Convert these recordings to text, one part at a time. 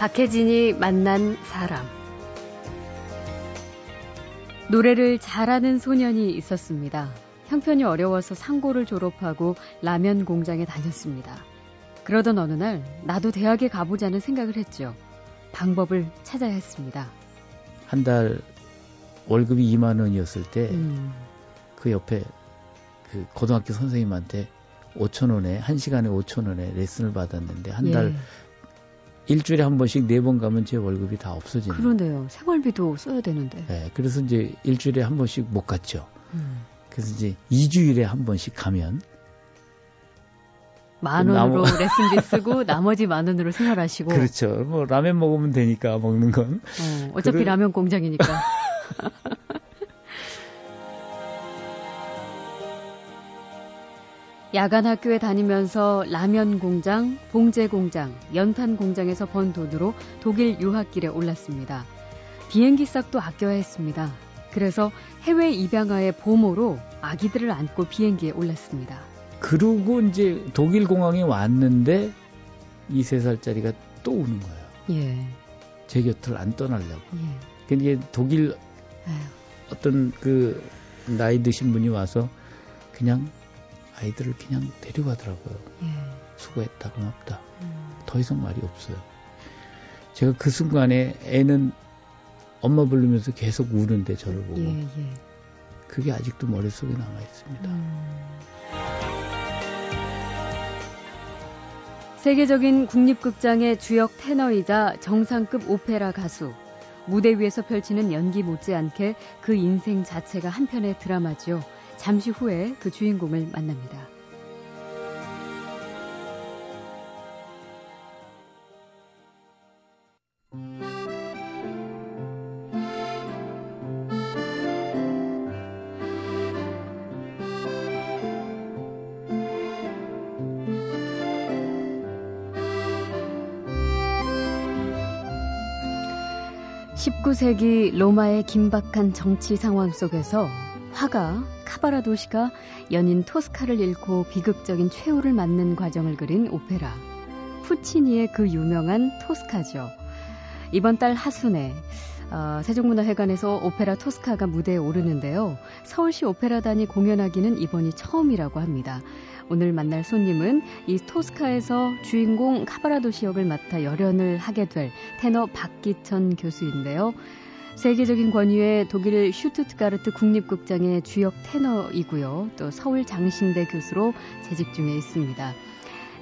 박혜진이 만난 사람. 노래를 잘하는 소년이 있었습니다. 형편이 어려워서 상고를 졸업하고 라면 공장에 다녔습니다. 그러던 어느 날 나도 대학에 가보자는 생각을 했죠. 방법을 찾아야 했습니다. 한 달 월급이 2만 원이었을 때그 음, 옆에 그 고등학교 선생님한테 5천 원에 한 시간에 5천 원에 레슨을 받았는데 한달 예. 일주일에 한 번씩 네 번 가면 제 월급이 다 없어지는. 그러네요. 생활비도 써야 되는데. 예, 그래서 이제 일주일에 한 번씩 못 갔죠. 음. 그래서 이제 2주일에 한 번씩 가면 만그 나머- 원으로 레슨비 쓰고 나머지 만 원으로 생활하시고. 그렇죠. 뭐 라면 먹으면 되니까 먹는 건. 어, 어차피 그래- 라면 공장이니까. 야간 학교에 다니면서 라면 공장, 봉제 공장, 연탄 공장에서 번 돈으로 독일 유학길에 올랐습니다. 비행기 싹도 아껴야 했습니다. 그래서 해외 입양아의 보모로 아기들을 안고 비행기에 올랐습니다. 그러고 이제 독일 공항에 왔는데 이 세 살짜리가 또 우는 거예요. 예, 제 곁을 안 떠나려고. 예. 근데 독일 아유, 어떤 그 나이 드신 분이 와서 그냥 아이들을 그냥 데려가더라고요. 예. 수고했다, 고맙다. 음, 더 이상 말이 없어요. 제가 그 순간에 애는 엄마 부르면서 계속 우는데 저를 보고 예, 예. 그게 아직도 머릿속에 남아 있습니다. 음. 세계적인 국립극장의 주역 테너이자 정상급 오페라 가수. 무대 위에서 펼치는 연기 못지않게 그 인생 자체가 한편의 드라마죠. 잠시 후에 그 주인공을 만납니다. (19세기) 로마의 긴박한 정치 상황 속에서 화가 카바라 도시가 연인 토스카를 잃고 비극적인 최후를 맞는 과정을 그린 오페라 푸치니의 그 유명한 토스카죠. 이번 달 하순에 어, 세종문화회관에서 오페라 토스카가 무대에 오르는데요. 서울시 오페라단이 공연하기는 이번이 처음이라고 합니다. 오늘 만날 손님은 이 토스카에서 주인공 카바라도시 역을 맡아 열연을 하게 될 테너 박기천 교수인데요. 세계적인 권위의 독일 슈투트가르트 국립극장의 주역 테너이고요. 또 서울 장신대 교수로 재직 중에 있습니다.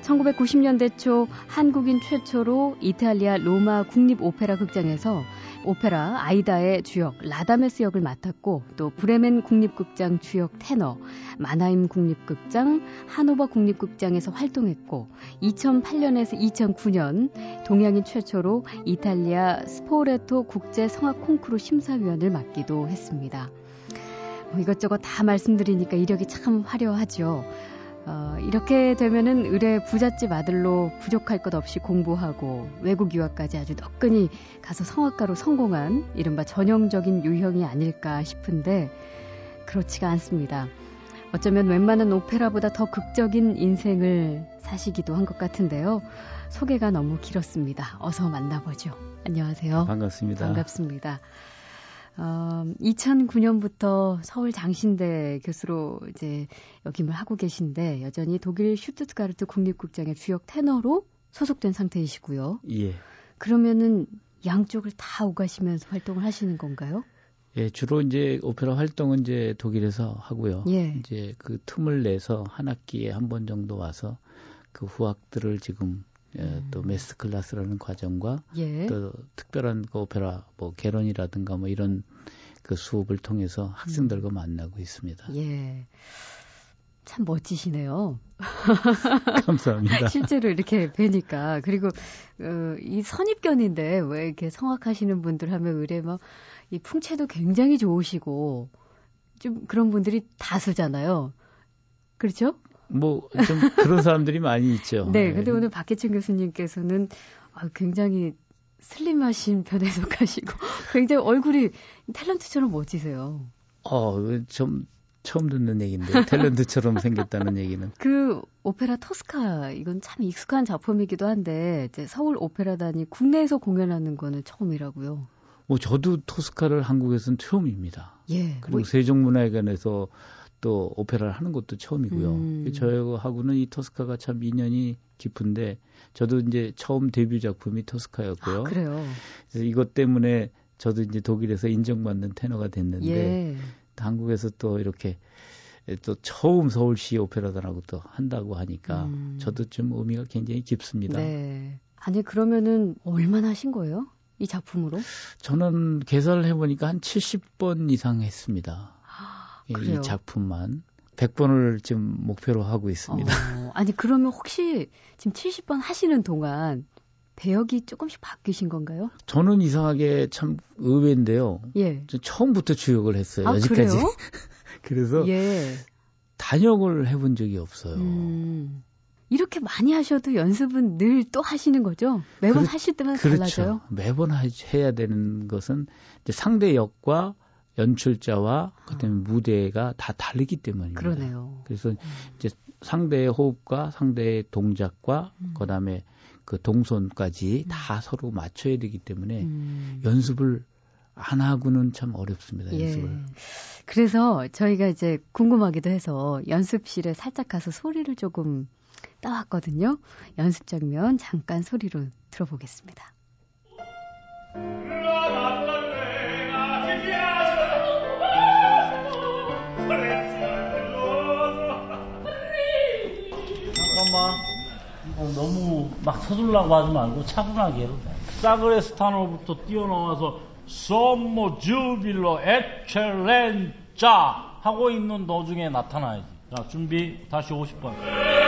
1990년대 초 한국인 최초로 이탈리아 로마 국립 오페라 극장에서 오페라 아이다의 주역 라다메스 역을 맡았고 또 브레멘 국립극장 주역 테너, 만하임 국립극장, 하노버 국립극장에서 활동했고 2008년에서 2009년 동양인 최초로 이탈리아 스포레토 국제 성악 콩쿠르 심사위원을 맡기도 했습니다. 뭐 이것저것 다 말씀드리니까 이력이 참 화려하죠. 어, 이렇게 되면은 의뢰 부잣집 아들로 부족할 것 없이 공부하고 외국 유학까지 아주 너끈히 가서 성악가로 성공한 이른바 전형적인 유형이 아닐까 싶은데 그렇지가 않습니다. 어쩌면 웬만한 오페라보다 더 극적인 인생을 사시기도 한 것 같은데요. 소개가 너무 길었습니다. 어서 만나보죠. 안녕하세요. 반갑습니다. 반갑습니다. 어, 2009년부터 서울 장신대 교수로 이제 역임을 하고 계신데 여전히 독일 슈투트가르트 국립극장의 주역 테너로 소속된 상태이시고요. 예. 그러면은 양쪽을 다 오가시면서 활동을 하시는 건가요? 예, 주로 이제 오페라 활동은 이제 독일에서 하고요. 예. 이제 그 틈을 내서 한 학기에 한 번 정도 와서 그 후학들을 지금 예, 음. 또 master class라는 과정과 예. 또 특별한 그 오페라 뭐 개론이라든가 뭐 이런 그 수업을 통해서 학생들과 만나고 있습니다. 예. 참 멋지시네요. 감사합니다. 실제로 이렇게 뵈니까 그리고 어, 이 선입견인데 왜 이렇게 성악하시는 분들 하면 으레 막 이 풍채도 굉장히 좋으시고 좀 그런 분들이 다수잖아요. 그렇죠? 뭐 좀 그런 사람들이 많이 있죠. 네. 예. 근데 오늘 박혜진 교수님께서는 아, 굉장히 슬림하신 편에 속하시고 굉장히 얼굴이 탤런트처럼 멋지세요. 어, 좀 처음 듣는 얘기인데 탤런트처럼 생겼다는 얘기는. 그 오페라 토스카 이건 참 익숙한 작품이기도 한데 이제 서울 오페라단이 국내에서 공연하는 거는 처음이라고요. 뭐 저도 토스카를 한국에서는 처음입니다. 예. 그리고 뭐... 세종문화회관에서 또 오페라를 하는 것도 처음이고요. 음. 저하고는 이 토스카가 참 인연이 깊은데 저도 이제 처음 데뷔 작품이 토스카였고요. 아, 그래요. 그래서 이것 때문에 저도 이제 독일에서 인정받는 테너가 됐는데 예. 한국에서 또 이렇게 또 처음 서울시 오페라단하고 또 한다고 하니까 음. 저도 좀 의미가 굉장히 깊습니다. 네. 아니 그러면은 얼마나 하신 거예요? 이 작품으로? 저는 개설해 보니까 한 70번 이상 했습니다. 아, 이 작품만 100번을 지금 목표로 하고 있습니다. 어, 아니 그러면 혹시 지금 70번 하시는 동안 배역이 조금씩 바뀌신 건가요? 저는 이상하게 참 의외인데요. 예. 처음부터 주역을 했어요. 아, 여기까지. 그래서 예. 단역을 해본 적이 없어요. 음, 이렇게 많이 하셔도 연습은 늘 또 하시는 거죠? 매번 그렇, 하실 때마다 그렇죠. 달라져요? 매번 하, 해야 되는 것은 이제 상대 역과 연출자와 그다음에 아. 무대가 다 다르기 때문입니다. 그러네요. 그래서 음. 이제 상대의 호흡과 상대의 동작과 음. 그다음에 그 동선까지 음. 다 서로 맞춰야 되기 때문에 음. 연습을 안 하고는 참 어렵습니다. 예. 연습을. 예. 그래서 저희가 이제 궁금하기도 해서 연습실에 살짝 가서 소리를 조금 따왔거든요. 연습 장면 잠깐 소리로 들어보겠습니다. 너무 막 서둘라고 하지 말고 차분하게 해도 돼. 사그레스탄으로부터 뛰어나와서 썸모 주빌로 에첼렌자 하고 있는 도중에 나타나야지. 자, 준비 다시 50번.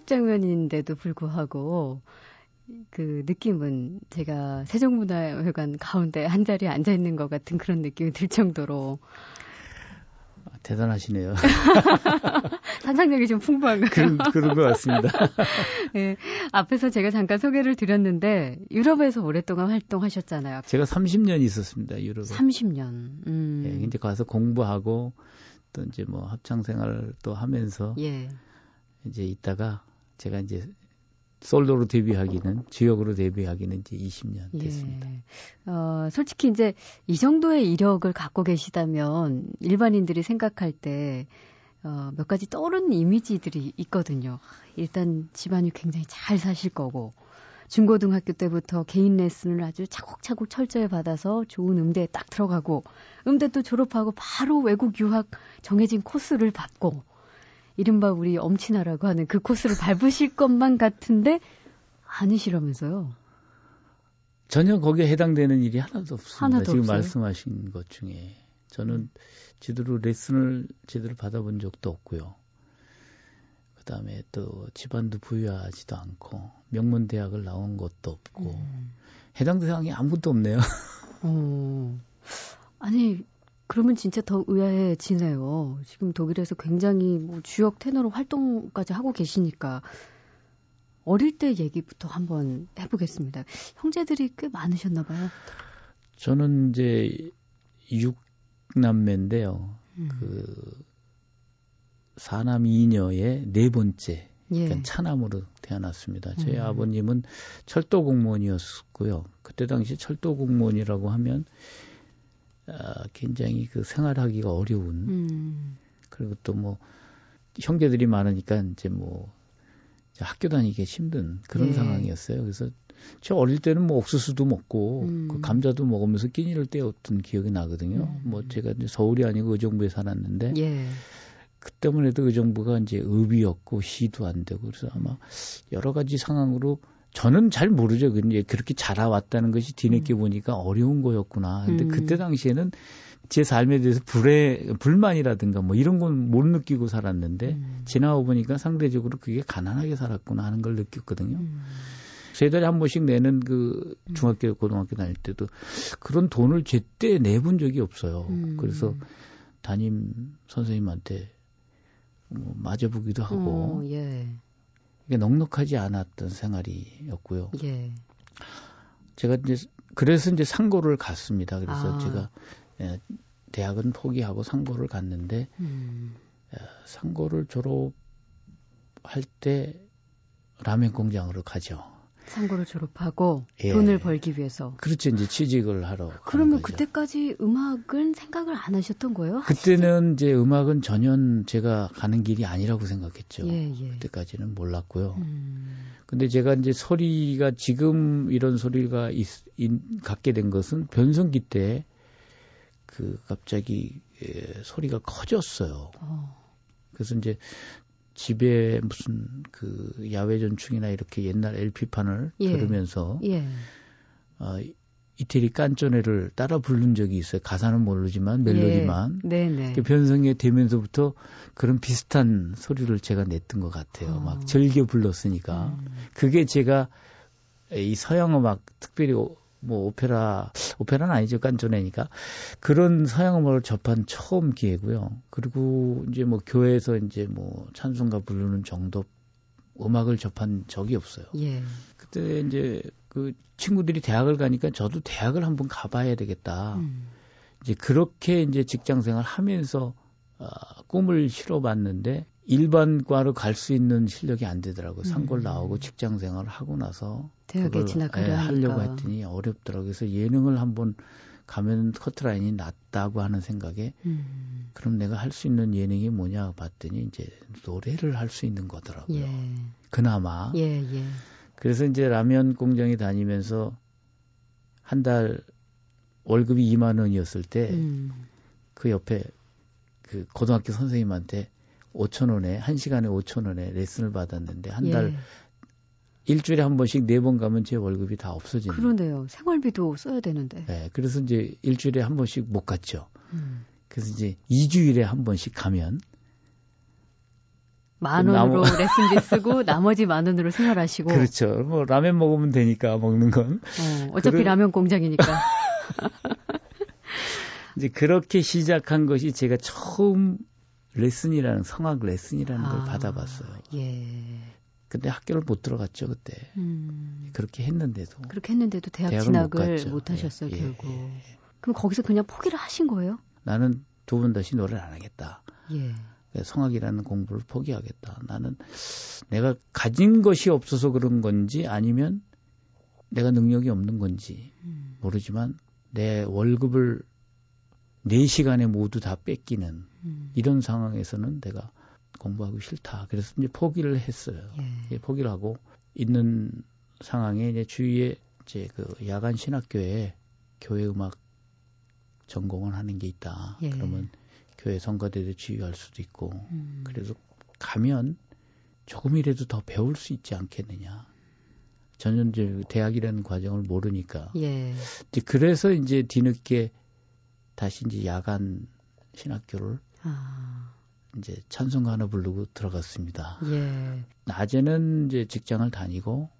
연습 장면인데도 불구하고 그 느낌은 제가 세종문화회관 가운데 한 자리에 앉아 있는 것 같은 그런 느낌이 들 정도로 아, 대단하시네요. 상상력이 좀 풍부한가요? 그런, 그런 것 같습니다. 네, 앞에서 제가 잠깐 소개를 드렸는데 유럽에서 오랫동안 활동하셨잖아요. 제가 30년 있었습니다. 유럽에. 30년. 음. 예, 이제 가서 공부하고 또 이제 뭐 합창 생활도 하면서 예. 이제 있다가 제가 이제 솔로로 데뷔하기는 주역으로 데뷔하기는 이제 20년 됐습니다. 예. 어, 솔직히 이제 이 정도의 이력을 갖고 계시다면 일반인들이 생각할 때 어, 몇 가지 떠오르는 이미지들이 있거든요. 일단 집안이 굉장히 잘 사실 거고 중고등학교 때부터 개인 레슨을 아주 차곡차곡 철저히 받아서 좋은 음대에 딱 들어가고 음대 또 졸업하고 바로 외국 유학 정해진 코스를 받고 이른바 우리 엄친아라고 하는 그 코스를 밟으실 것만 같은데 아니시라면서요? 전혀 거기에 해당되는 일이 하나도 없습니다. 하나도 지금 없어요? 말씀하신 것 중에 저는 제대로 레슨을 제대로 받아본 적도 없고요. 그 다음에 또 집안도 부유하지도 않고 명문 대학을 나온 것도 없고 음. 해당 대상이 아무것도 없네요. 어. 아니 그러면 진짜 더 의아해지네요. 지금 독일에서 굉장히 뭐 주역 테너로 활동까지 하고 계시니까 어릴 때 얘기부터 한번 해보겠습니다. 형제들이 꽤 많으셨나 봐요. 저는 이제 6남매인데요. 음. 그 사남 2녀의 네 번째 예. 그러니까 차남으로 태어났습니다. 저희 음. 아버님은 철도 공무원이었고요. 그때 당시 철도 공무원이라고 하면 아, 굉장히 그 생활하기가 어려운 음. 그리고 또 뭐 형제들이 많으니까 이제 뭐 학교 다니기 힘든 그런 예. 상황이었어요. 그래서 저 어릴 때는 뭐 옥수수도 먹고 음. 그 감자도 먹으면서 끼니를 때웠던 기억이 나거든요. 음. 뭐 제가 이제 서울이 아니고 의정부에 살았는데 예. 그때문에도 의정부가 이제 읍이었고 시도 안 되고 그래서 아마 여러 가지 상황으로 저는 잘 모르죠. 근데 그렇게 자라왔다는 것이 뒤늦게 음. 보니까 어려운 거였구나. 근데 음. 그때 당시에는 제 삶에 대해서 불에 불만이라든가 뭐 이런 건 못 느끼고 살았는데 음. 지나고 보니까 상대적으로 그게 가난하게 살았구나 하는 걸 느꼈거든요. 음. 세 달에 한 번씩 내는 그 음. 중학교, 고등학교 다닐 때도 그런 돈을 제때 내본 적이 없어요. 음. 그래서 담임 선생님한테 뭐 맞아보기도 하고 어, 예. 이게 넉넉하지 않았던 생활이었고요. 예. 제가 이제 그래서 이제 상고를 갔습니다. 그래서 아. 제가 예, 대학은 포기하고 상고를 갔는데 음. 예, 상고를 졸업할 때 라면 공장으로 가죠. 상고를 졸업하고 예. 돈을 벌기 위해서. 그렇죠. 이제 취직을 하러. 그러면 그때까지 음악은 생각을 안 하셨던 거예요? 그때는 이제 음악은 전혀 제가 가는 길이 아니라고 생각했죠. 예, 예. 그때까지는 몰랐고요. 음. 근데 제가 이제 소리가 지금 이런 소리가 있, 있, 갖게 된 것은 변성기 때 그 갑자기 예, 소리가 커졌어요. 어. 그래서 이제 집에 무슨 그 야외 전충이나 이렇게 옛날 LP판을 예. 들으면서 예. 어, 이태리 깐쪼네를 따라 부른 적이 있어요. 가사는 모르지만 멜로디만. 예. 그 변성에 되면서부터 그런 비슷한 소리를 제가 냈던 것 같아요. 어. 막 즐겨 불렀으니까. 음. 그게 제가 이 서양 음악 특별히 뭐 오페라 오페라는 아니죠 깐조네니까 그런 서양 음악을 접한 처음 기회고요. 그리고 이제 뭐 교회에서 이제 뭐 찬송가 부르는 정도 음악을 접한 적이 없어요. 예. 그때 이제 그 친구들이 대학을 가니까 저도 대학을 한번 가봐야 되겠다. 음. 이제 그렇게 이제 직장 생활 하면서 어, 꿈을 실어봤는데 일반과로 갈 수 있는 실력이 안 되더라고요. 상골 음. 나오고 직장 생활을 하고 나서 대학에 진학하려 예, 하려고 했더니 어렵더라고요. 그래서 예능을 한번 가면 커트라인이 낮다고 하는 생각에 음. 그럼 내가 할 수 있는 예능이 뭐냐 봤더니 이제 노래를 할 수 있는 거더라고요. 예. 그나마. 예, 예. 그래서 이제 라면 공장에 다니면서 한 달 월급이 2만 원이었을 때그 음. 그 옆에 그 고등학교 선생님한테 5천 원에 한 시간에 5천 원에 레슨을 받았는데 한달 예. 일주일에 한 번씩 네 번 가면 제 월급이 다 없어지는. 그러네요. 생활비도 써야 되는데. 네, 그래서 이제 일주일에 한 번씩 못 갔죠. 음. 그래서 이제 2주일에 한 번씩 가면 만 원으로 나머... 레슨비 쓰고 나머지 만 원으로 생활하시고. 그렇죠. 뭐 라면 먹으면 되니까 먹는 건. 어, 어차피 그러... 라면 공장이니까. 이제 그렇게 시작한 것이 제가 처음 레슨이라는 성악 레슨이라는 아, 걸 받아봤어요. 예. 근데 학교를 못 들어갔죠 그때. 음. 그렇게 했는데도. 그렇게 했는데도 대학 진학을 못, 못 하셨어요 예, 결국. 예. 그럼 거기서 그냥 포기를 하신 거예요? 나는 두 번 다시 노래를 안 하겠다. 예. 성악이라는 공부를 포기하겠다. 나는 내가 가진 것이 없어서 그런 건지 아니면 내가 능력이 없는 건지 음. 모르지만 내 월급을 4시간에 모두 다 뺏기는 음. 이런 상황에서는 내가 공부하기 싫다. 그래서 이제 포기를 했어요. 예. 포기를 하고 있는 상황에 이제 주위에 이제 그 야간 신학교에 교회 음악 전공을 하는 게 있다. 예. 그러면 교회 선거대도 지휘할 수도 있고 음. 그래서 가면 조금이라도 더 배울 수 있지 않겠느냐. 전혀 이제 대학이라는 과정을 모르니까. 예. 이제 그래서 이제 뒤늦게 다시 이제 야간 신학교를 아. 이제 찬송가 하나 부르고 들어갔습니다. 예. 낮에는 이제 직장을 다니고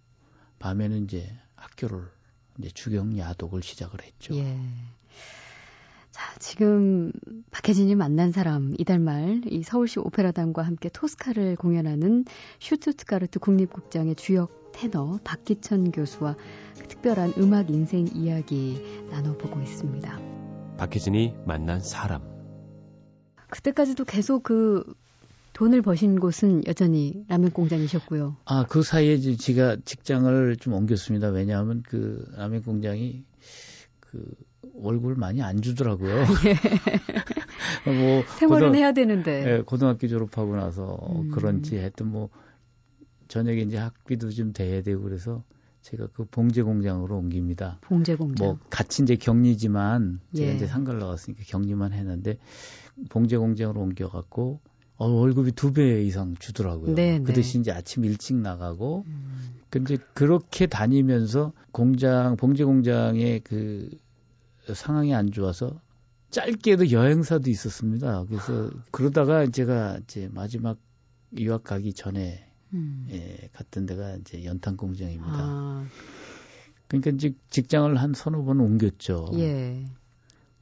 밤에는 이제 학교를 이제 주경 야독을 시작을 했죠. 예. 자, 지금 박혜진이 만난 사람 이달 말 이 서울시 오페라단과 함께 토스카를 공연하는 슈투트가르트 국립극장의 주역 테너 박기천 교수와 특별한 음악 인생 이야기 나눠보고 있습니다. 박혜진이 만난 사람 그때까지도 계속 그 돈을 버신 곳은 여전히 라면 공장이셨고요. 아, 그 사이에 제가 직장을 좀 옮겼습니다. 왜냐하면 그 라면 공장이 그 월급을 많이 안 주더라고요. 예. 뭐 생활은 고등, 해야 되는데. 예, 고등학교 졸업하고 나서 음. 그런지 하여튼 뭐 저녁에 이제 학비도 좀 돼야 되고 그래서 제가 그 봉제 공장으로 옮깁니다. 봉제 공장. 뭐 같이 이제 격리지만 제가 예. 이제 상가를 나갔으니까 격리만 했는데 봉제 공장으로 옮겨 갖고 어, 월급이 두 배 이상 주더라고요. 네, 그 네. 대신 이제 아침 일찍 나가고 음. 근데 그렇게 다니면서 공장 봉제 공장의 그 상황이 안 좋아서 짧게도 여행사도 있었습니다. 그래서 그러다가 제가 이제 마지막 유학 가기 전에 음. 예, 갔던 데가 이제 연탄 공장입니다. 아. 그러니까 이제 직장을 한 서너 번 옮겼죠. 예.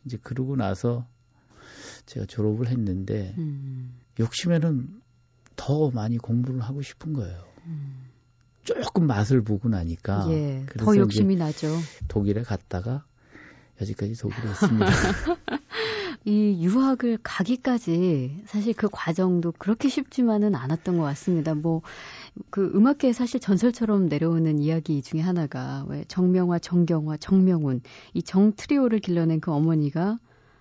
이제 그러고 나서 제가 졸업을 했는데 음. 욕심에는 더 많이 공부를 하고 싶은 거예요. 음. 조금 맛을 보고 나니까 예, 더 욕심이 나죠. 독일에 갔다가 여지까지 독일에 있습니다. 이 유학을 가기까지 사실 그 과정도 그렇게 쉽지만은 않았던 것 같습니다. 뭐, 그 음악계에 사실 전설처럼 내려오는 이야기 중에 하나가 왜 정명화, 정경화, 정명훈 이 정 트리오를 길러낸 그 어머니가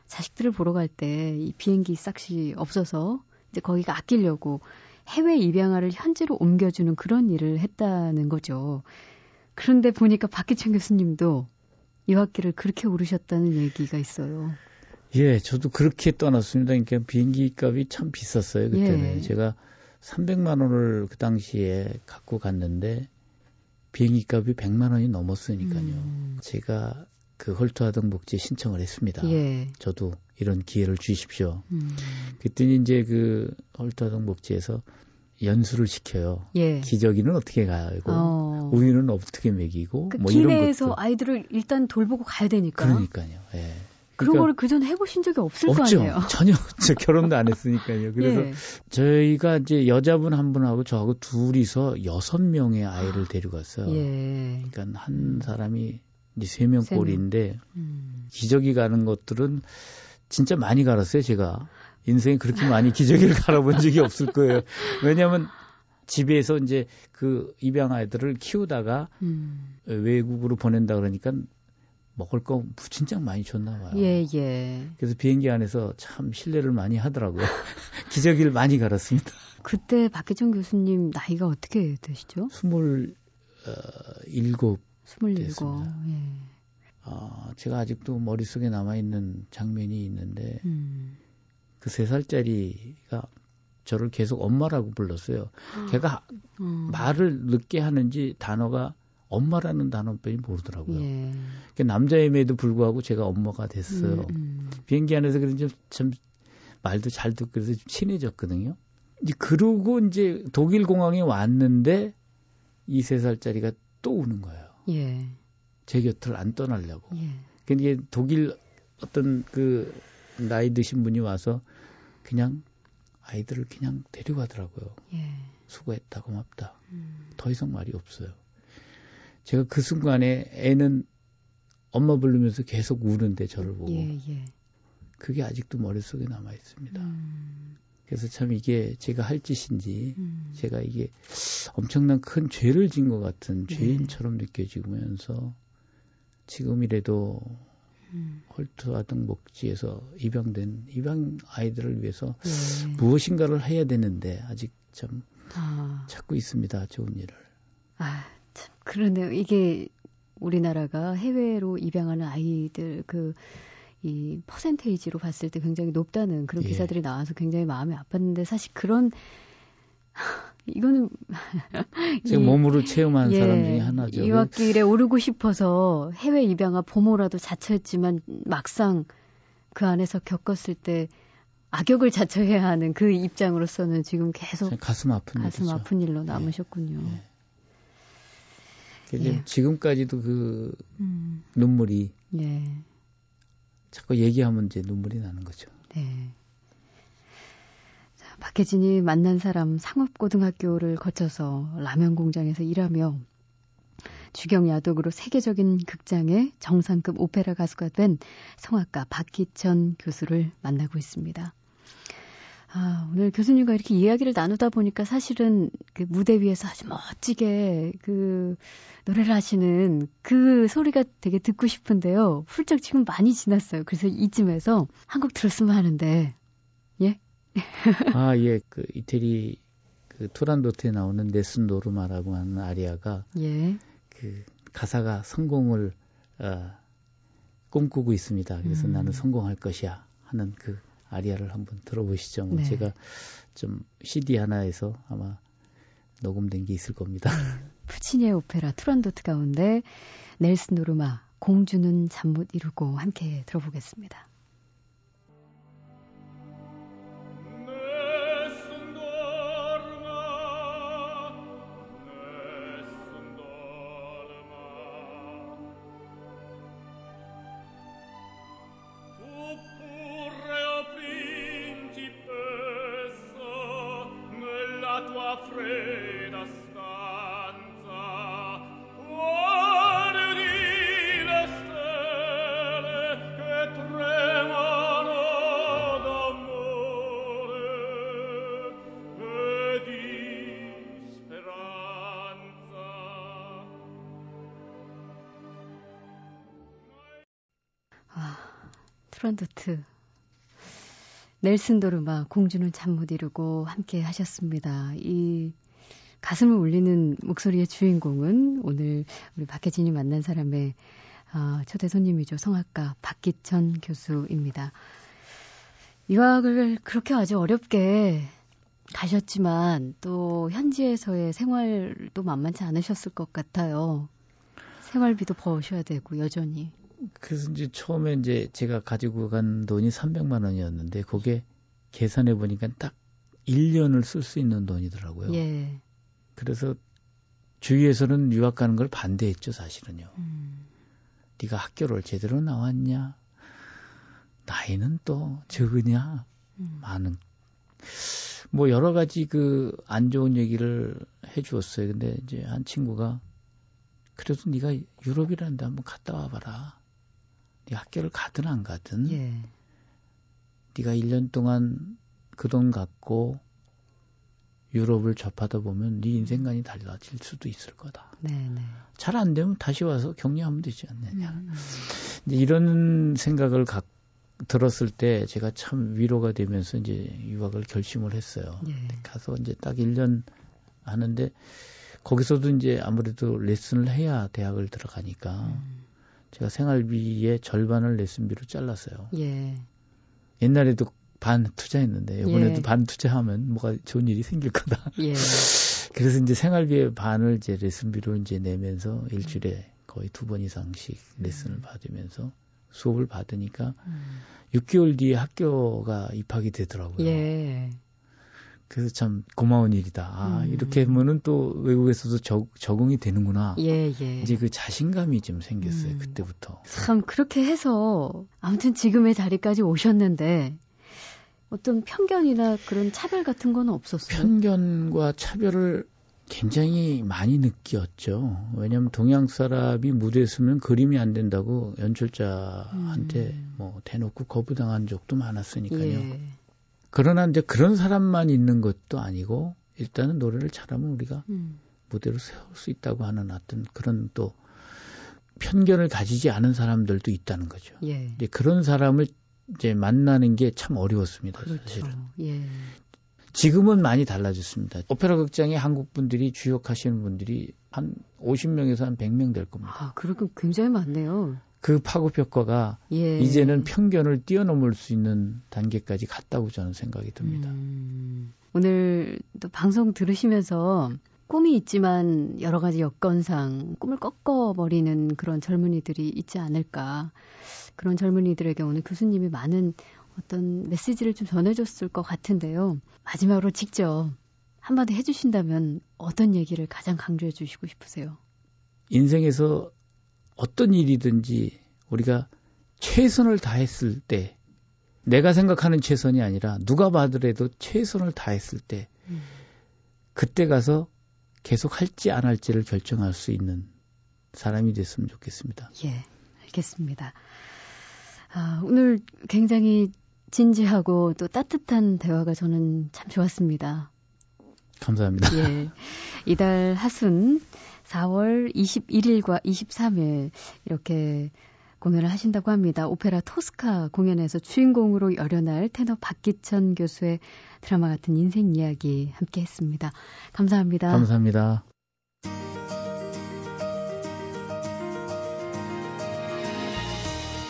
자식들을 보러 갈 때 이 비행기 싹시 없어서 이제 거기가 아끼려고 해외 입양아를 현지로 옮겨주는 그런 일을 했다는 거죠. 그런데 보니까 박기천 교수님도 유학기를 그렇게 오르셨다는 얘기가 있어요. 예, 저도 그렇게 떠났습니다. 그러니까 비행기 값이 참 비쌌어요, 그때는. 예. 제가 300만 원을 그 당시에 갖고 갔는데 비행기 값이 100만 원이 넘었으니까요. 음. 제가 그 복지에 신청을 했습니다. 예. 저도 이런 기회를 주십시오. 음. 그랬더니 이제 그 헐트하등 복지에서 연수를 시켜요. 예. 기저귀는 어떻게 가고 어. 우유는 어떻게 먹이고 그뭐 기내에서 아이들을 일단 돌보고 가야 되니까. 그러니까요. 예. 그런 그러니까 거를 그전 해보신 적이 없을 없죠. 거 아니에요. 전혀 저 결혼도 안 했으니까요. 그래서 예. 저희가 이제 여자분 한 분하고 저하고 둘이서 여섯 명의 아이를 데려갔어요. 예. 그러니까 한 사람이 이제 세명 꼴인데 음. 기저귀 가는 것들은 진짜 많이 갈았어요. 제가 인생에 그렇게 많이 기저귀를 갈아본 적이 없을 거예요. 왜냐하면 집에서 이제 그 입양 아이들을 키우다가 음. 외국으로 보낸다 그러니까 먹을 거 진짜 많이 줬나 봐요. 예, 예. 그래서 비행기 안에서 참 신뢰를 많이 하더라고요. 기저귀를 많이 갈았습니다. 그때 박혜정 교수님 나이가 어떻게 되시죠? 스물 어, 일곱. 스물일곱. 예. 어, 제가 아직도 머릿속에 남아있는 장면이 있는데, 음. 그세 살짜리가 저를 계속 엄마라고 불렀어요. 걔가 음. 말을 늦게 하는지 단어가 엄마라는 단어뿐이 모르더라고요. 예. 그 남자임에도 불구하고 제가 엄마가 됐어요. 음, 음. 비행기 안에서 그런지 참 말도 잘 듣고 그래서 좀 친해졌거든요. 이제 그러고 이제 독일 공항에 왔는데 이 세 살짜리가 또 우는 거예요. 예. 제 곁을 안 떠나려고. 예. 그게 독일 어떤 그 나이 드신 분이 와서 그냥 아이들을 그냥 데려가더라고요. 예. 수고했다, 고맙다. 음. 더 이상 말이 없어요. 제가 그 순간에 애는 엄마 부르면서 계속 우는데 저를 보고 예, 예. 그게 아직도 머릿속에 남아 있습니다. 음. 그래서 참 이게 제가 할 짓인지 음. 제가 이게 엄청난 큰 죄를 진 것 같은 네. 죄인처럼 느껴지면서 지금이라도 음. 헐트아등 목지에서 입양된 입양 아이들을 위해서 네. 무엇인가를 해야 되는데 아직 참 아. 찾고 있습니다. 좋은 일을. 아, 참 그러네요. 이게 우리나라가 해외로 입양하는 아이들 그 이 퍼센테이지로 봤을 때 굉장히 높다는 그런 예. 기사들이 나와서 굉장히 마음이 아팠는데 사실 그런 이거는 지금 몸으로 체험한 예, 사람 중에 하나죠. 유학길에 오르고 싶어서 해외 입양아 보모라도 자처했지만 막상 그 안에서 겪었을 때 악역을 자처해야 하는 그 입장으로서는 지금 계속 가슴 아픈 가슴 일이죠. 아픈 일로 예. 남으셨군요. 예. 예. 지금까지도 그 음. 눈물이 예. 자꾸 얘기하면 이제 눈물이 나는 거죠. 네. 자, 박혜진이 만난 사람 상업고등학교를 거쳐서 라면 공장에서 일하며 주경 야독으로 세계적인 극장의 정상급 오페라 가수가 된 성악가 박희천 교수를 만나고 있습니다. 아, 오늘 교수님과 이렇게 이야기를 나누다 보니까 사실은 그 무대 위에서 아주 멋지게 그 노래를 하시는 그 소리가 되게 듣고 싶은데요. 훌쩍 지금 많이 지났어요. 그래서 이쯤에서 한 곡 들었으면 하는데, 예? 아, 예. 그 이태리 그 투란도트에 나오는 네슨 노르마라고 하는 아리아가 예. 그 가사가 성공을 어, 꿈꾸고 있습니다. 그래서 음. 나는 성공할 것이야 하는 그 아리아를 한번 들어보시죠. 뭐 네. 제가 좀 CD 하나에서 아마 녹음된 게 있을 겁니다. 네. 푸치니의 오페라 투란도트 가운데 넬슨 노르마 공주는 잠 못 이루고 함께 들어보겠습니다. 프란도트 넬슨 도르마 공주는 잠 못 이루고 함께 하셨습니다. 이 가슴을 울리는 목소리의 주인공은 오늘 우리 박혜진이 만난 사람의 어, 초대 손님이죠. 성악가 박기천 교수입니다. 유학을 그렇게 아주 어렵게 가셨지만 또 현지에서의 생활도 만만치 않으셨을 것 같아요. 생활비도 버셔야 되고 여전히. 그래서 이제 처음에 이제 제가 가지고 간 돈이 300만 원이었는데 그게 계산해 보니까 딱 1년을 쓸 수 있는 돈이더라고요. 예. 그래서 주위에서는 유학 가는 걸 반대했죠, 사실은요. 음. 네가 학교를 제대로 나왔냐? 나이는 또 적으냐? 음. 많은 뭐 여러 가지 그 안 좋은 얘기를 해 주었어요. 근데 이제 한 친구가 그래도 네가 유럽이라는데 한번 갔다 와 봐라. 네 학교를 가든 안 가든 예. 네가 1년 동안 그 돈 갖고 유럽을 접하다 보면 네 인생관이 달라질 수도 있을 거다. 네, 네. 잘안 되면 다시 와서 격려하면 되지 않느냐. 음, 음. 이런 생각을 가, 들었을 때 제가 참 위로가 되면서 이제 유학을 결심을 했어요. 예. 가서 이제 딱 1년 하는데 거기서도 이제 아무래도 레슨을 해야 대학을 들어가니까 음. 제가 생활비의 절반을 레슨비로 잘랐어요. 예. 옛날에도 반 투자했는데 이번에도 예. 반 투자하면 뭐가 좋은 일이 생길 거다. 예. 그래서 이제 생활비의 반을 이제 레슨비로 이제 내면서 일주일에 거의 두 번 이상씩 레슨을 음. 받으면서 수업을 받으니까 음. 6개월 뒤에 학교가 입학이 되더라고요. 예. 그래서 참 고마운 일이다. 아, 음. 이렇게 하면은 또 외국에서도 적, 적응이 되는구나. 예, 예. 이제 그 자신감이 좀 생겼어요. 음. 그때부터. 참 그렇게 해서 아무튼 지금의 자리까지 오셨는데 어떤 편견이나 그런 차별 같은 건 없었어요? 편견과 차별을 굉장히 많이 느꼈죠. 왜냐하면 동양 사람이 무대에 서면 그림이 안 된다고 연출자한테 음. 뭐 대놓고 거부당한 적도 많았으니까요. 예. 그러나 이제 그런 사람만 있는 것도 아니고 일단은 노래를 잘하면 우리가 음. 무대로 세울 수 있다고 하는 어떤 그런 또 편견을 가지지 않은 사람들도 있다는 거죠. 예. 이제 그런 사람을 이제 만나는 게 참 어려웠습니다. 그렇죠. 사실은. 예. 지금은 많이 달라졌습니다. 오페라 극장에 한국 분들이 주역하시는 분들이 한 50명에서 한 100명 될 겁니다. 아, 그렇게 굉장히 많네요. 그 파급 효과가 예. 이제는 편견을 뛰어넘을 수 있는 단계까지 갔다고 저는 생각이 듭니다. 음, 오늘 또 방송 들으시면서 꿈이 있지만 여러 가지 여건상 꿈을 꺾어버리는 그런 젊은이들이 있지 않을까. 그런 젊은이들에게 오늘 교수님이 많은 어떤 메시지를 좀 전해줬을 것 같은데요. 마지막으로 직접 한마디 해주신다면 어떤 얘기를 가장 강조해 주시고 싶으세요? 인생에서 어떤 일이든지 우리가 최선을 다했을 때 내가 생각하는 최선이 아니라 누가 봐더라도 최선을 다했을 때 음. 그때 가서 계속 할지 안 할지를 결정할 수 있는 사람이 됐으면 좋겠습니다. 예, 알겠습니다. 아, 오늘 굉장히 진지하고 또 따뜻한 대화가 저는 참 좋았습니다. 감사합니다. 예. 이달 하순 4월 21일과 23일 이렇게 공연을 하신다고 합니다. 오페라 토스카 공연에서 주인공으로 열연할 테너 박기천 교수의 드라마 같은 인생 이야기 함께 했습니다. 감사합니다. 감사합니다.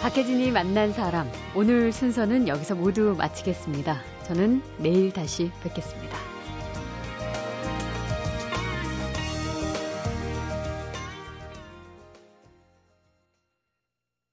박혜진이 만난 사람 오늘 순서는 여기서 모두 마치겠습니다. 저는 내일 다시 뵙겠습니다.